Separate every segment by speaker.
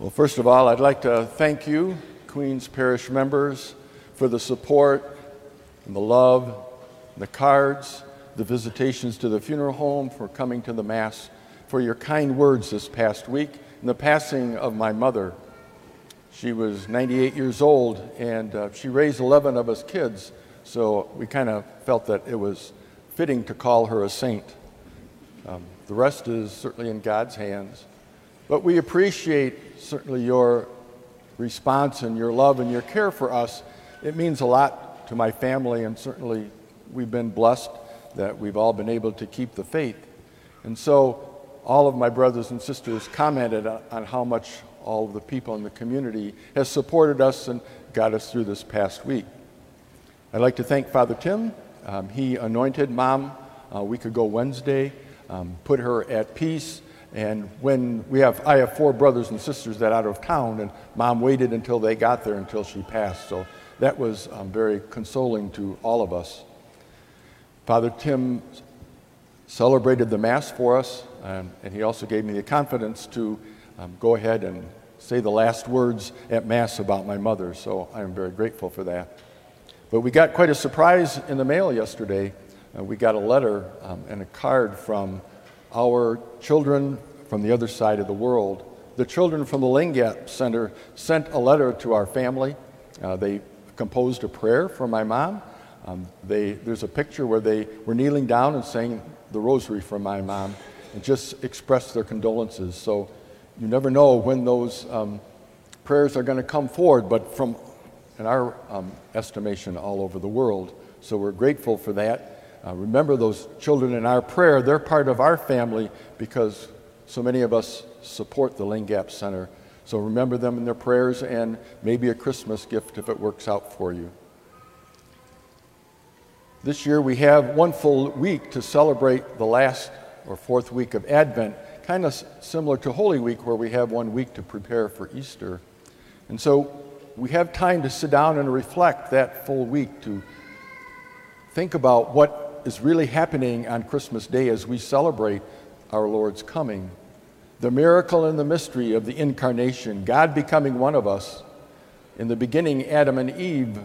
Speaker 1: Well, first of all, I'd like to thank you, Queens Parish members, for the support and the love, the cards, the visitations to the funeral home, for coming to the Mass, for your kind words this past week, and the passing of my mother. She was 98 years old, and uh, she raised 11 of us kids, so we kind of felt that it was fitting to call her a saint. Um, the rest is certainly in God's hands. But we appreciate certainly your response and your love and your care for us. It means a lot to my family, and certainly we've been blessed that we've all been able to keep the faith. And so, all of my brothers and sisters commented on how much all of the people in the community has supported us and got us through this past week. I'd like to thank Father Tim. Um, he anointed Mom a week ago Wednesday, um, put her at peace and when we have, I have four brothers and sisters that out of town, and mom waited until they got there until she passed. So that was um, very consoling to all of us. Father Tim celebrated the Mass for us, um, and he also gave me the confidence to um, go ahead and say the last words at Mass about my mother. So I am very grateful for that. But we got quite a surprise in the mail yesterday. Uh, we got a letter um, and a card from our children from the other side of the world. The children from the Lingap Center sent a letter to our family. Uh, they composed a prayer for my mom. Um, they, there's a picture where they were kneeling down and saying the rosary for my mom and just expressed their condolences. So you never know when those um, prayers are going to come forward, but from, in our um, estimation, all over the world. So we're grateful for that. Uh, remember those children in our prayer. They're part of our family because so many of us support the Lingap Center. So remember them in their prayers and maybe a Christmas gift if it works out for you. This year we have one full week to celebrate the last or fourth week of Advent, kind of similar to Holy Week, where we have one week to prepare for Easter. And so we have time to sit down and reflect that full week to think about what is really happening on Christmas Day as we celebrate our Lord's coming. The miracle and the mystery of the incarnation, God becoming one of us. In the beginning, Adam and Eve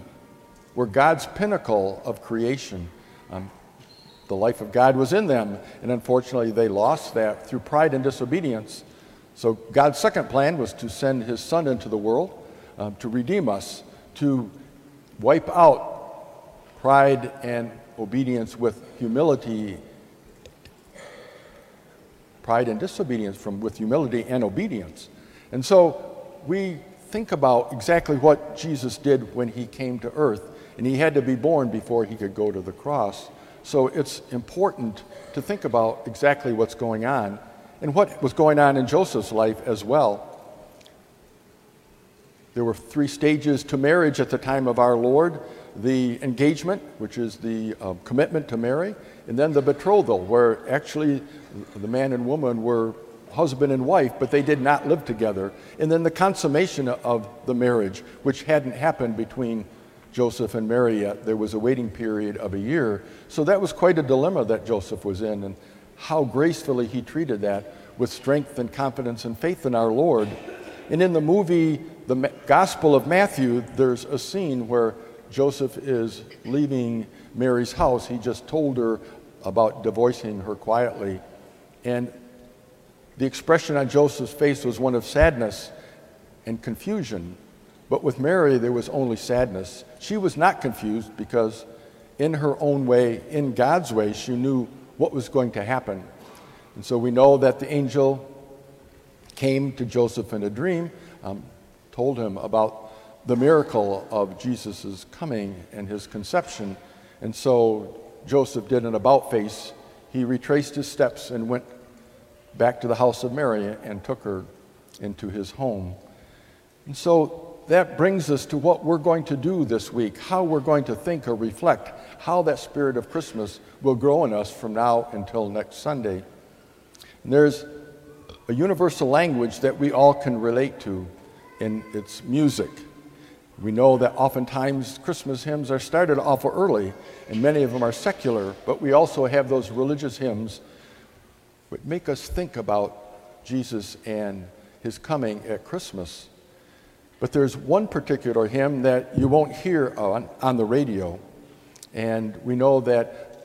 Speaker 1: were God's pinnacle of creation. Um, the life of God was in them, and unfortunately, they lost that through pride and disobedience. So, God's second plan was to send His Son into the world um, to redeem us, to wipe out pride and obedience with humility, pride and disobedience from with humility and obedience. And so we think about exactly what Jesus did when he came to earth, and he had to be born before he could go to the cross. So it's important to think about exactly what's going on and what was going on in Joseph's life as well. There were three stages to marriage at the time of our Lord the engagement, which is the uh, commitment to marry, and then the betrothal, where actually the man and woman were husband and wife, but they did not live together, and then the consummation of the marriage, which hadn't happened between Joseph and Mary yet. There was a waiting period of a year. So that was quite a dilemma that Joseph was in, and how gracefully he treated that with strength and confidence and faith in our Lord. And in the movie, the Gospel of Matthew, there's a scene where Joseph is leaving Mary's house, he just told her about divorcing her quietly. And the expression on Joseph's face was one of sadness and confusion. But with Mary, there was only sadness. She was not confused because, in her own way, in God's way, she knew what was going to happen. And so we know that the angel came to Joseph in a dream, um, told him about the miracle of Jesus' coming and his conception. And so Joseph did an about face. He retraced his steps and went back to the house of Mary and took her into his home. And so that brings us to what we're going to do this week, how we're going to think or reflect, how that spirit of Christmas will grow in us from now until next Sunday. And there's a universal language that we all can relate to, and it's music. We know that oftentimes Christmas hymns are started awful early, and many of them are secular, but we also have those religious hymns that make us think about Jesus and his coming at Christmas. But there's one particular hymn that you won't hear on, on the radio. And we know that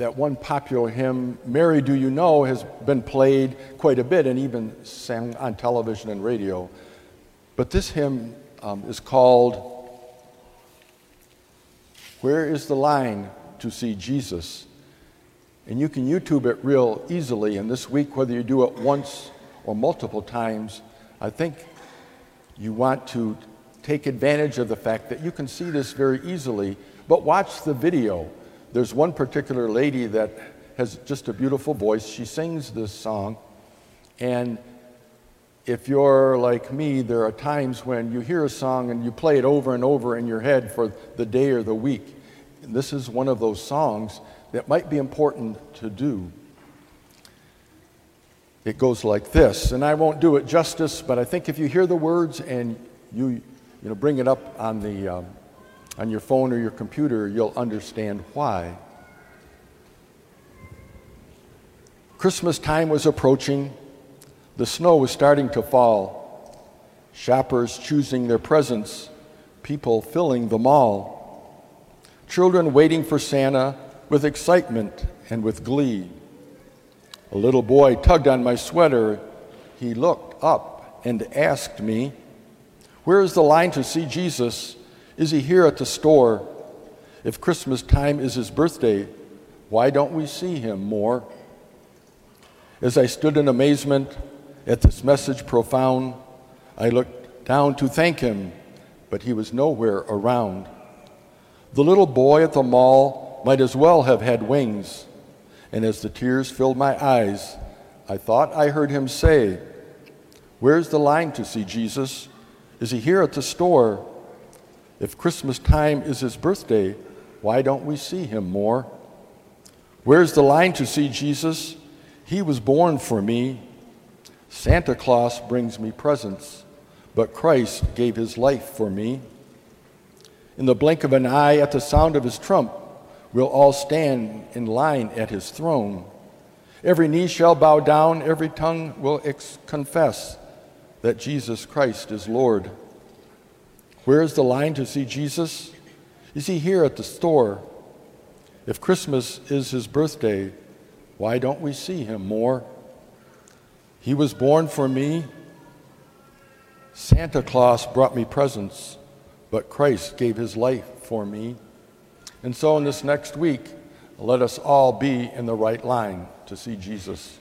Speaker 1: that one popular hymn, Mary Do You Know, has been played quite a bit and even sang on television and radio. But this hymn um, is called Where is the Line to See Jesus? And you can YouTube it real easily. And this week, whether you do it once or multiple times, I think you want to take advantage of the fact that you can see this very easily. But watch the video. There's one particular lady that has just a beautiful voice. She sings this song. And if you're like me, there are times when you hear a song and you play it over and over in your head for the day or the week. And this is one of those songs that might be important to do. It goes like this, and I won't do it justice, but I think if you hear the words and you, you know, bring it up on, the, um, on your phone or your computer, you'll understand why. Christmas time was approaching. The snow was starting to fall. Shoppers choosing their presents, people filling the mall. Children waiting for Santa with excitement and with glee. A little boy tugged on my sweater. He looked up and asked me, Where is the line to see Jesus? Is he here at the store? If Christmas time is his birthday, why don't we see him more? As I stood in amazement at this message profound, I looked down to thank him, but he was nowhere around. The little boy at the mall might as well have had wings, and as the tears filled my eyes, I thought I heard him say, Where's the line to see Jesus? Is he here at the store? If Christmas time is his birthday, why don't we see him more? Where's the line to see Jesus? He was born for me. Santa Claus brings me presents, but Christ gave his life for me. In the blink of an eye, at the sound of his trump, we'll all stand in line at his throne. Every knee shall bow down, every tongue will ex- confess that Jesus Christ is Lord. Where is the line to see Jesus? Is he here at the store? If Christmas is his birthday, why don't we see him more? He was born for me. Santa Claus brought me presents, but Christ gave his life for me. And so, in this next week, let us all be in the right line to see Jesus.